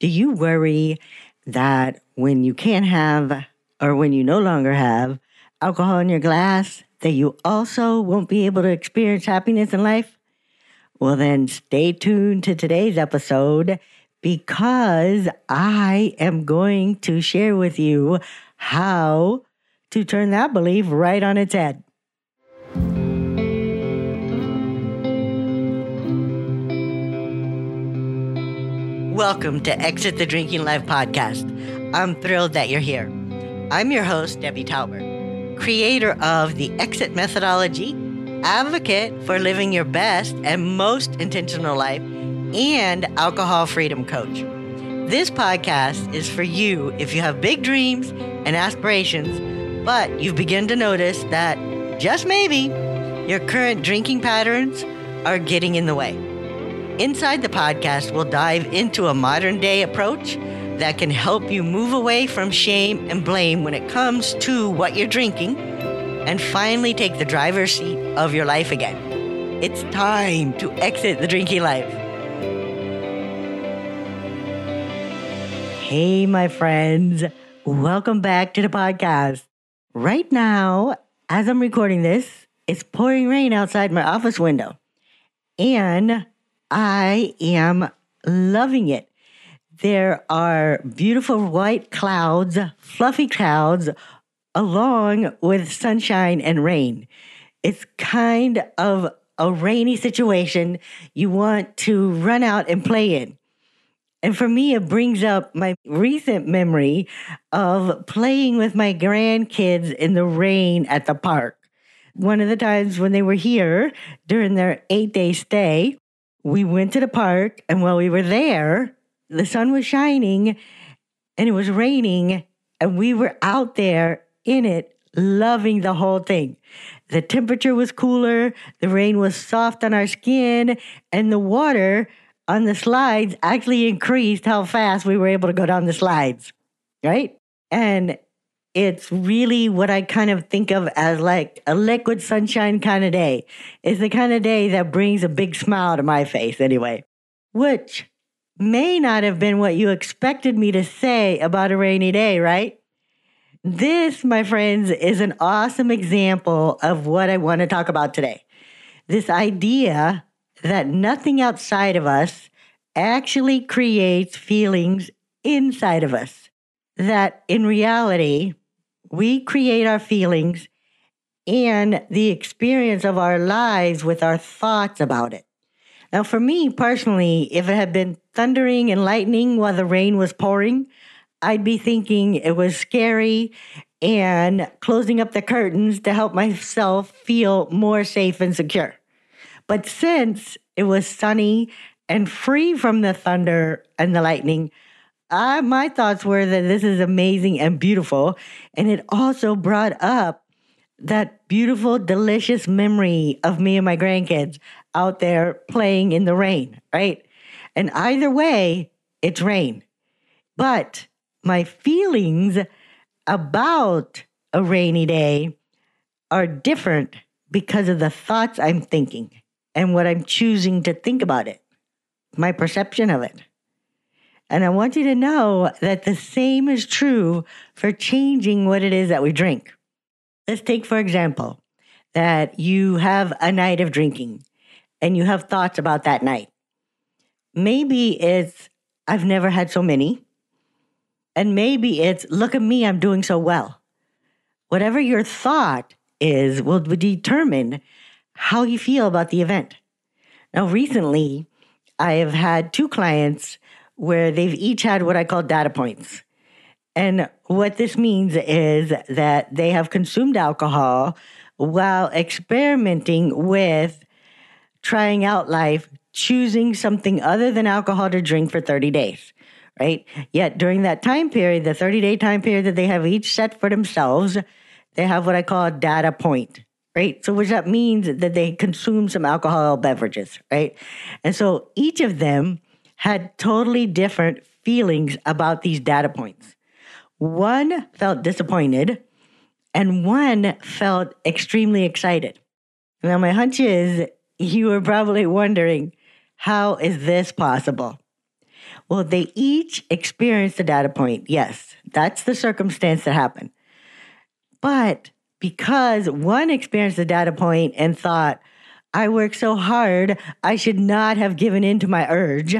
Do you worry that when you can't have or when you no longer have alcohol in your glass, that you also won't be able to experience happiness in life? Well, then stay tuned to today's episode because I am going to share with you how to turn that belief right on its head. Welcome to Exit the Drinking Life podcast. I'm thrilled that you're here. I'm your host, Debbie Tauber, creator of the Exit Methodology, advocate for living your best and most intentional life, and alcohol freedom coach. This podcast is for you if you have big dreams and aspirations, but you've begun to notice that just maybe your current drinking patterns are getting in the way. Inside the podcast, we'll dive into a modern day approach that can help you move away from shame and blame when it comes to what you're drinking and finally take the driver's seat of your life again. It's time to exit the drinking life. Hey, my friends. Welcome back to the podcast. Right now, as I'm recording this, it's pouring rain outside my office window. And I am loving it. There are beautiful white clouds, fluffy clouds, along with sunshine and rain. It's kind of a rainy situation you want to run out and play in. And for me, it brings up my recent memory of playing with my grandkids in the rain at the park. One of the times when they were here during their eight day stay, we went to the park, and while we were there, the sun was shining and it was raining, and we were out there in it, loving the whole thing. The temperature was cooler, the rain was soft on our skin, and the water on the slides actually increased how fast we were able to go down the slides, right? And it's really what I kind of think of as like a liquid sunshine kind of day. It's the kind of day that brings a big smile to my face, anyway, which may not have been what you expected me to say about a rainy day, right? This, my friends, is an awesome example of what I want to talk about today. This idea that nothing outside of us actually creates feelings inside of us. That in reality, we create our feelings and the experience of our lives with our thoughts about it. Now, for me personally, if it had been thundering and lightning while the rain was pouring, I'd be thinking it was scary and closing up the curtains to help myself feel more safe and secure. But since it was sunny and free from the thunder and the lightning, I, my thoughts were that this is amazing and beautiful. And it also brought up that beautiful, delicious memory of me and my grandkids out there playing in the rain, right? And either way, it's rain. But my feelings about a rainy day are different because of the thoughts I'm thinking and what I'm choosing to think about it, my perception of it. And I want you to know that the same is true for changing what it is that we drink. Let's take, for example, that you have a night of drinking and you have thoughts about that night. Maybe it's, I've never had so many. And maybe it's, look at me, I'm doing so well. Whatever your thought is will determine how you feel about the event. Now, recently, I have had two clients where they've each had what I call data points. And what this means is that they have consumed alcohol while experimenting with trying out life, choosing something other than alcohol to drink for 30 days, right? Yet during that time period, the 30 day time period that they have each set for themselves, they have what I call a data point, right? So, which that means that they consume some alcohol beverages, right? And so each of them had totally different feelings about these data points. One felt disappointed, and one felt extremely excited. Now, my hunch is you were probably wondering, how is this possible? Well, they each experienced a data point. Yes, that's the circumstance that happened. But because one experienced a data point and thought, I worked so hard, I should not have given in to my urge.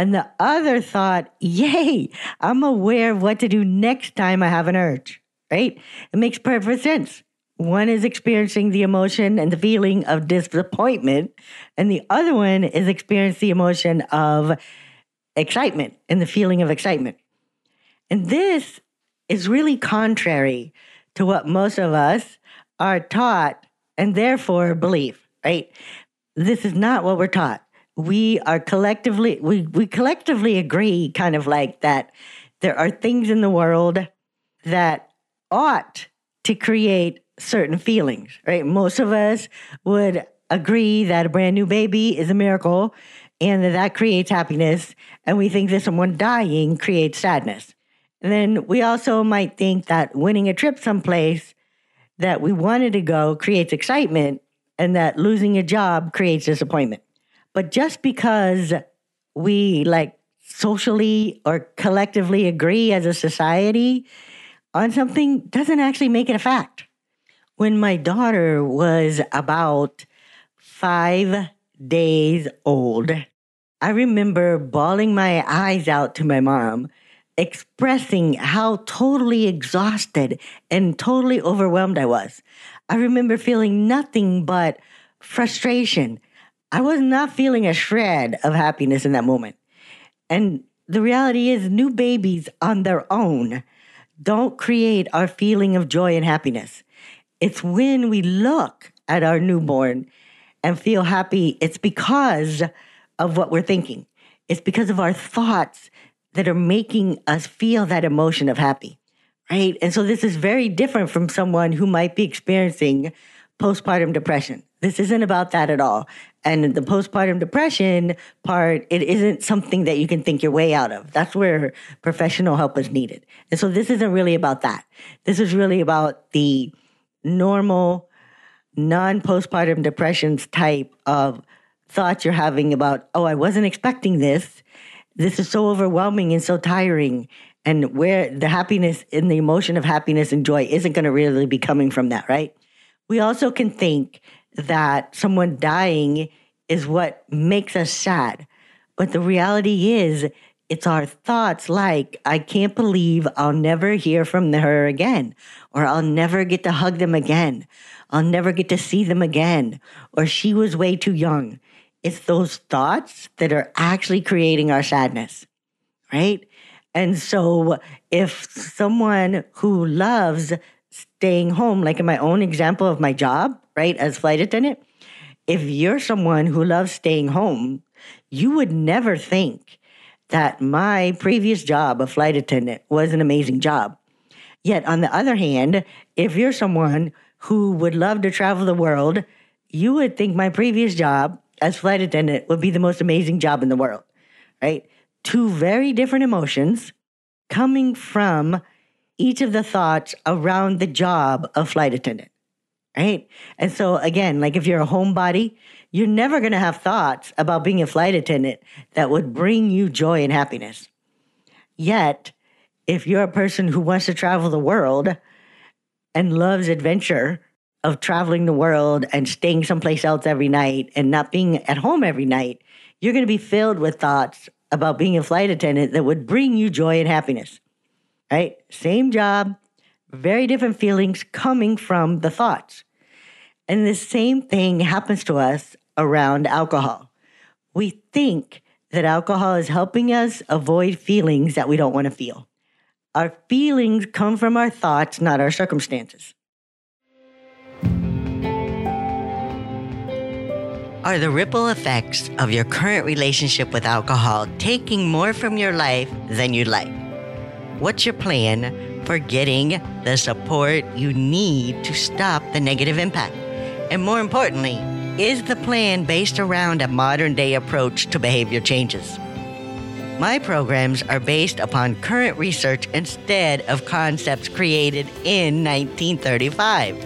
And the other thought, yay, I'm aware of what to do next time I have an urge, right? It makes perfect sense. One is experiencing the emotion and the feeling of disappointment, and the other one is experiencing the emotion of excitement and the feeling of excitement. And this is really contrary to what most of us are taught and therefore believe, right? This is not what we're taught. We are collectively, we, we collectively agree kind of like that there are things in the world that ought to create certain feelings, right? Most of us would agree that a brand new baby is a miracle and that that creates happiness. And we think that someone dying creates sadness. And then we also might think that winning a trip someplace that we wanted to go creates excitement and that losing a job creates disappointment. But just because we like socially or collectively agree as a society on something doesn't actually make it a fact. When my daughter was about five days old, I remember bawling my eyes out to my mom expressing how totally exhausted and totally overwhelmed I was. I remember feeling nothing but frustration. I was not feeling a shred of happiness in that moment. And the reality is, new babies on their own don't create our feeling of joy and happiness. It's when we look at our newborn and feel happy, it's because of what we're thinking. It's because of our thoughts that are making us feel that emotion of happy, right? And so this is very different from someone who might be experiencing postpartum depression. This isn't about that at all. And the postpartum depression part, it isn't something that you can think your way out of. That's where professional help is needed. And so this isn't really about that. This is really about the normal, non postpartum depressions type of thoughts you're having about, oh, I wasn't expecting this this is so overwhelming and so tiring and where the happiness and the emotion of happiness and joy isn't going to really be coming from that, right? We also can think that someone dying is what makes us sad. But the reality is, it's our thoughts like, I can't believe I'll never hear from her again, or I'll never get to hug them again, I'll never get to see them again, or she was way too young. It's those thoughts that are actually creating our sadness, right? And so if someone who loves staying home, like in my own example of my job, right, as flight attendant, if you're someone who loves staying home, you would never think that my previous job of flight attendant was an amazing job. Yet, on the other hand, if you're someone who would love to travel the world, you would think my previous job as flight attendant would be the most amazing job in the world, right? Two very different emotions coming from each of the thoughts around the job of flight attendant, right? And so again, like if you're a homebody, you're never going to have thoughts about being a flight attendant that would bring you joy and happiness. Yet, if you're a person who wants to travel the world and loves adventure, of traveling the world and staying someplace else every night and not being at home every night, you're going to be filled with thoughts about being a flight attendant that would bring you joy and happiness. Right? Same job, very different feelings coming from the thoughts. And the same thing happens to us around alcohol. We think that alcohol is helping us avoid feelings that we don't want to feel. Our feelings come from our thoughts, not our circumstances. Are the ripple effects of your current relationship with alcohol taking more from your life than you'd like? What's your plan for getting the support you need to stop the negative impact? And more importantly, is the plan based around a modern day approach to behavior changes? My programs are based upon current research instead of concepts created in 1935.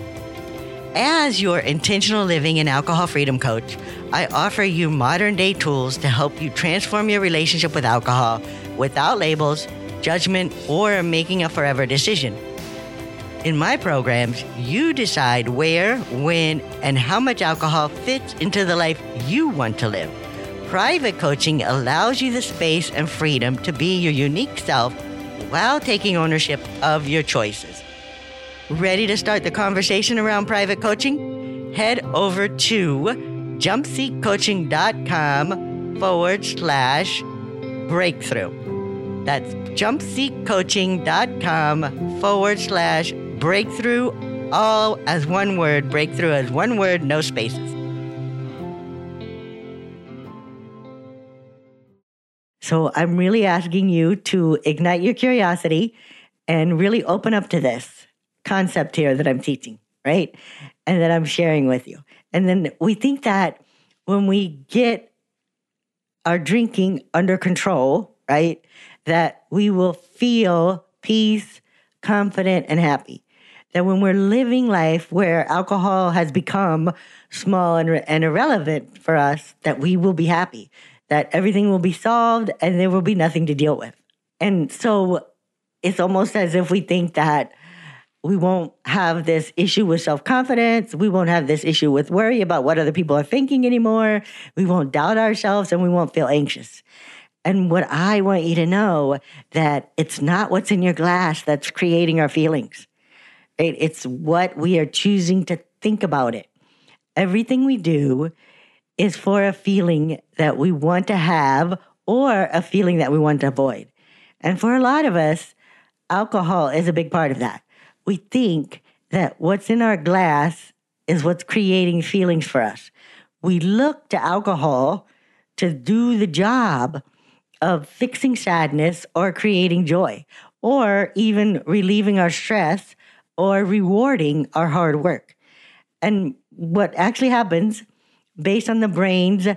As your intentional living and alcohol freedom coach, I offer you modern day tools to help you transform your relationship with alcohol without labels, judgment, or making a forever decision. In my programs, you decide where, when, and how much alcohol fits into the life you want to live. Private coaching allows you the space and freedom to be your unique self while taking ownership of your choices. Ready to start the conversation around private coaching? Head over to jumpseatcoaching.com forward slash breakthrough. That's jumpseatcoaching.com forward slash breakthrough, all as one word, breakthrough as one word, no spaces. So I'm really asking you to ignite your curiosity and really open up to this concept here that I'm teaching, right? And that I'm sharing with you. And then we think that when we get our drinking under control, right, that we will feel peace, confident, and happy. That when we're living life where alcohol has become small and, and irrelevant for us, that we will be happy, that everything will be solved and there will be nothing to deal with. And so it's almost as if we think that we won't have this issue with self confidence. We won't have this issue with worry about what other people are thinking anymore. We won't doubt ourselves and we won't feel anxious. And what I want you to know that it's not what's in your glass that's creating our feelings. It's what we are choosing to think about it. Everything we do is for a feeling that we want to have or a feeling that we want to avoid. And for a lot of us, alcohol is a big part of that we think that what's in our glass is what's creating feelings for us. We look to alcohol to do the job of fixing sadness or creating joy, or even relieving our stress or rewarding our hard work. And what actually happens based on the brain's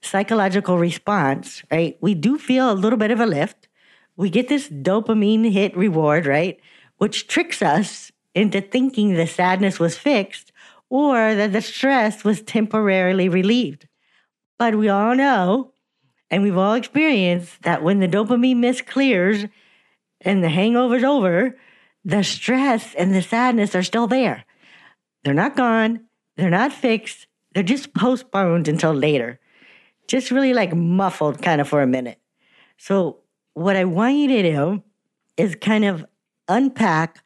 psychological response, right? We do feel a little bit of a lift. We get this dopamine hit reward, right? which tricks us into thinking the sadness was fixed or that the stress was temporarily relieved. But we all know, and we've all experienced, that when the dopamine mist clears and the hangover's over, the stress and the sadness are still there. They're not gone, they're not fixed, they're just postponed until later. Just really like muffled kind of for a minute. So, what I want you to do is kind of unpack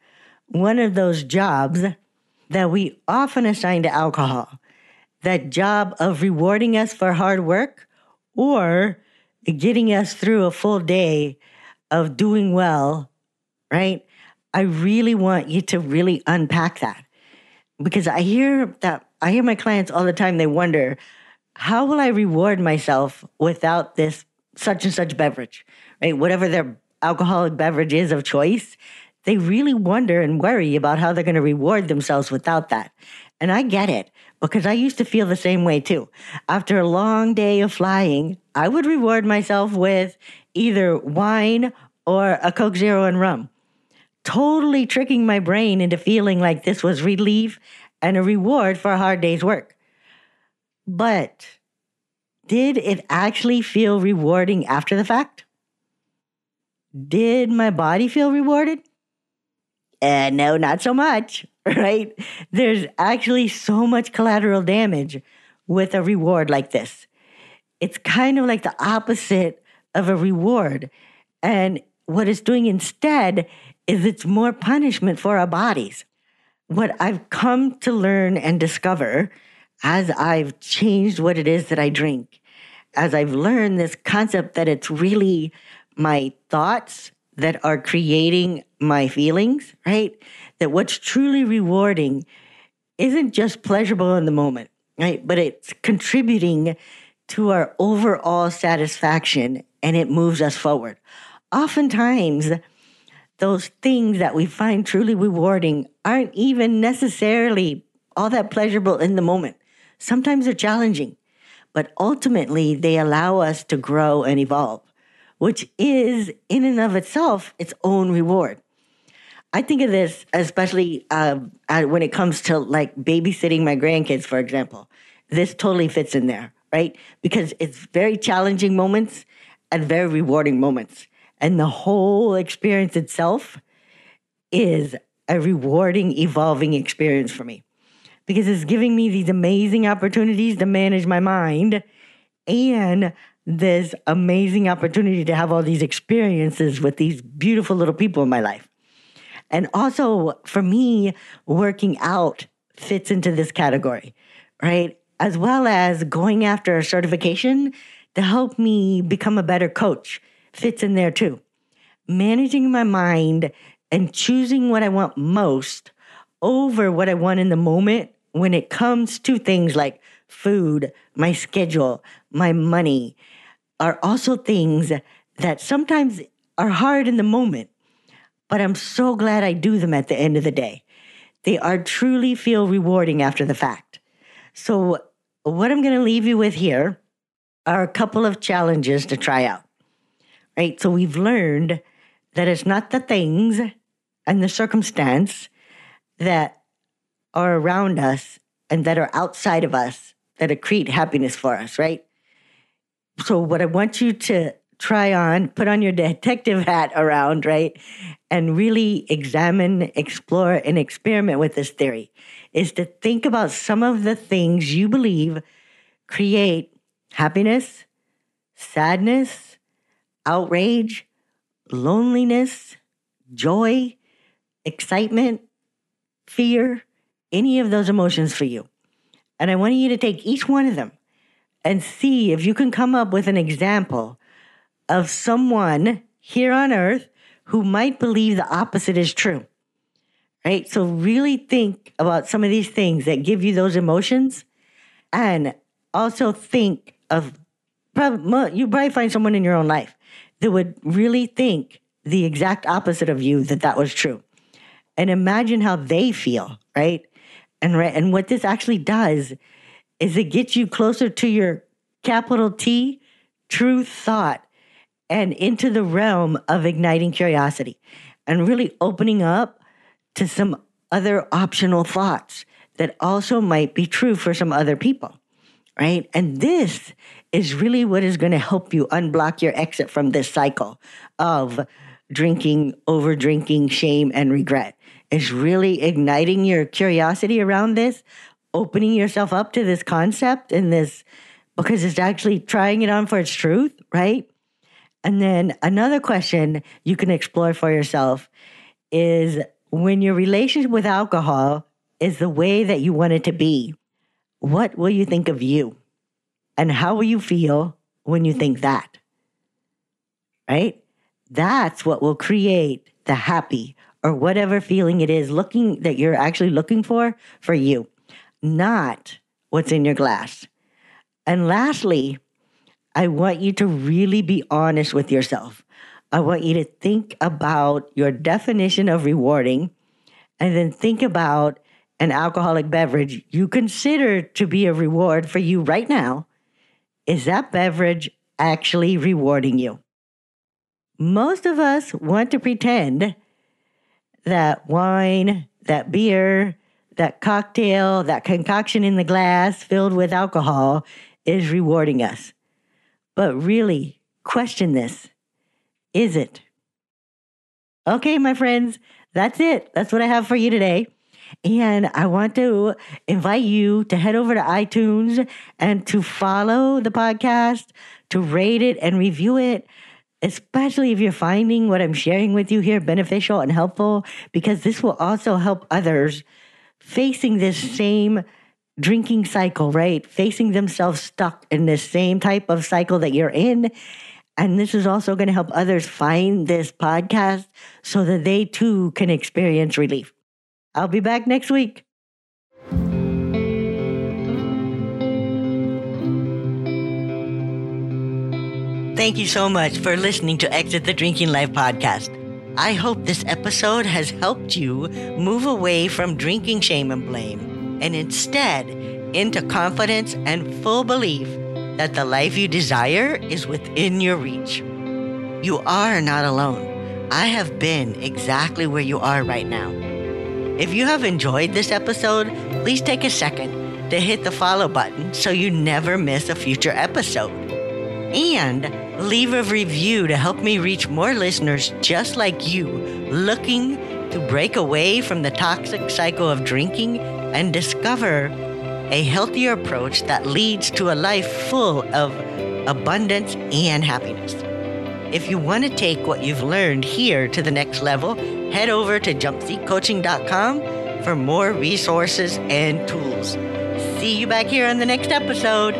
one of those jobs that we often assign to alcohol that job of rewarding us for hard work or getting us through a full day of doing well, right? I really want you to really unpack that because I hear that I hear my clients all the time they wonder how will I reward myself without this such and such beverage, right? Whatever their alcoholic beverage is of choice, they really wonder and worry about how they're going to reward themselves without that. And I get it because I used to feel the same way too. After a long day of flying, I would reward myself with either wine or a Coke Zero and rum, totally tricking my brain into feeling like this was relief and a reward for a hard day's work. But did it actually feel rewarding after the fact? Did my body feel rewarded? Uh, no, not so much, right? There's actually so much collateral damage with a reward like this. It's kind of like the opposite of a reward. And what it's doing instead is it's more punishment for our bodies. What I've come to learn and discover as I've changed what it is that I drink, as I've learned this concept that it's really my thoughts that are creating my feelings, right? That what's truly rewarding isn't just pleasurable in the moment, right? But it's contributing to our overall satisfaction and it moves us forward. Oftentimes, those things that we find truly rewarding aren't even necessarily all that pleasurable in the moment. Sometimes they're challenging, but ultimately they allow us to grow and evolve which is in and of itself its own reward. I think of this especially uh, when it comes to like babysitting my grandkids, for example. This totally fits in there, right? Because it's very challenging moments and very rewarding moments. And the whole experience itself is a rewarding, evolving experience for me because it's giving me these amazing opportunities to manage my mind and this amazing opportunity to have all these experiences with these beautiful little people in my life. And also for me, working out fits into this category, right? As well as going after a certification to help me become a better coach fits in there too. Managing my mind and choosing what I want most over what I want in the moment when it comes to things like food, my schedule, my money, are also things that sometimes are hard in the moment, but I'm so glad I do them at the end of the day. They are truly feel rewarding after the fact. So, what I'm going to leave you with here are a couple of challenges to try out. Right? So, we've learned that it's not the things and the circumstance that are around us and that are outside of us that create happiness for us, right? So, what I want you to try on, put on your detective hat around, right? And really examine, explore, and experiment with this theory is to think about some of the things you believe create happiness, sadness, outrage, loneliness, joy, excitement, fear, any of those emotions for you. And I want you to take each one of them and see if you can come up with an example of someone here on earth who might believe the opposite is true. Right? So, really think about some of these things that give you those emotions and also think of you probably find someone in your own life that would really think the exact opposite of you that that was true and imagine how they feel right and right and what this actually does is it gets you closer to your capital T true thought and into the realm of igniting curiosity and really opening up to some other optional thoughts that also might be true for some other people right and this is really what is going to help you unblock your exit from this cycle of drinking, over drinking, shame, and regret. Is really igniting your curiosity around this, opening yourself up to this concept and this, because it's actually trying it on for its truth, right? And then another question you can explore for yourself is when your relationship with alcohol is the way that you want it to be, what will you think of you? And how will you feel when you think that? Right? That's what will create the happy or whatever feeling it is looking that you're actually looking for for you, not what's in your glass. And lastly, I want you to really be honest with yourself. I want you to think about your definition of rewarding and then think about an alcoholic beverage you consider to be a reward for you right now is that beverage actually rewarding you? Most of us want to pretend that wine, that beer, that cocktail, that concoction in the glass filled with alcohol is rewarding us. But really, question this is it? Okay, my friends, that's it. That's what I have for you today. And I want to invite you to head over to iTunes and to follow the podcast, to rate it and review it, especially if you're finding what I'm sharing with you here beneficial and helpful, because this will also help others facing this same drinking cycle, right? Facing themselves stuck in the same type of cycle that you're in. And this is also going to help others find this podcast so that they too can experience relief. I'll be back next week. Thank you so much for listening to Exit the Drinking Life podcast. I hope this episode has helped you move away from drinking shame and blame and instead into confidence and full belief that the life you desire is within your reach. You are not alone. I have been exactly where you are right now. If you have enjoyed this episode, please take a second to hit the follow button so you never miss a future episode. And leave a review to help me reach more listeners just like you looking to break away from the toxic cycle of drinking and discover a healthier approach that leads to a life full of abundance and happiness. If you want to take what you've learned here to the next level, head over to jumpseatcoaching.com for more resources and tools. See you back here on the next episode.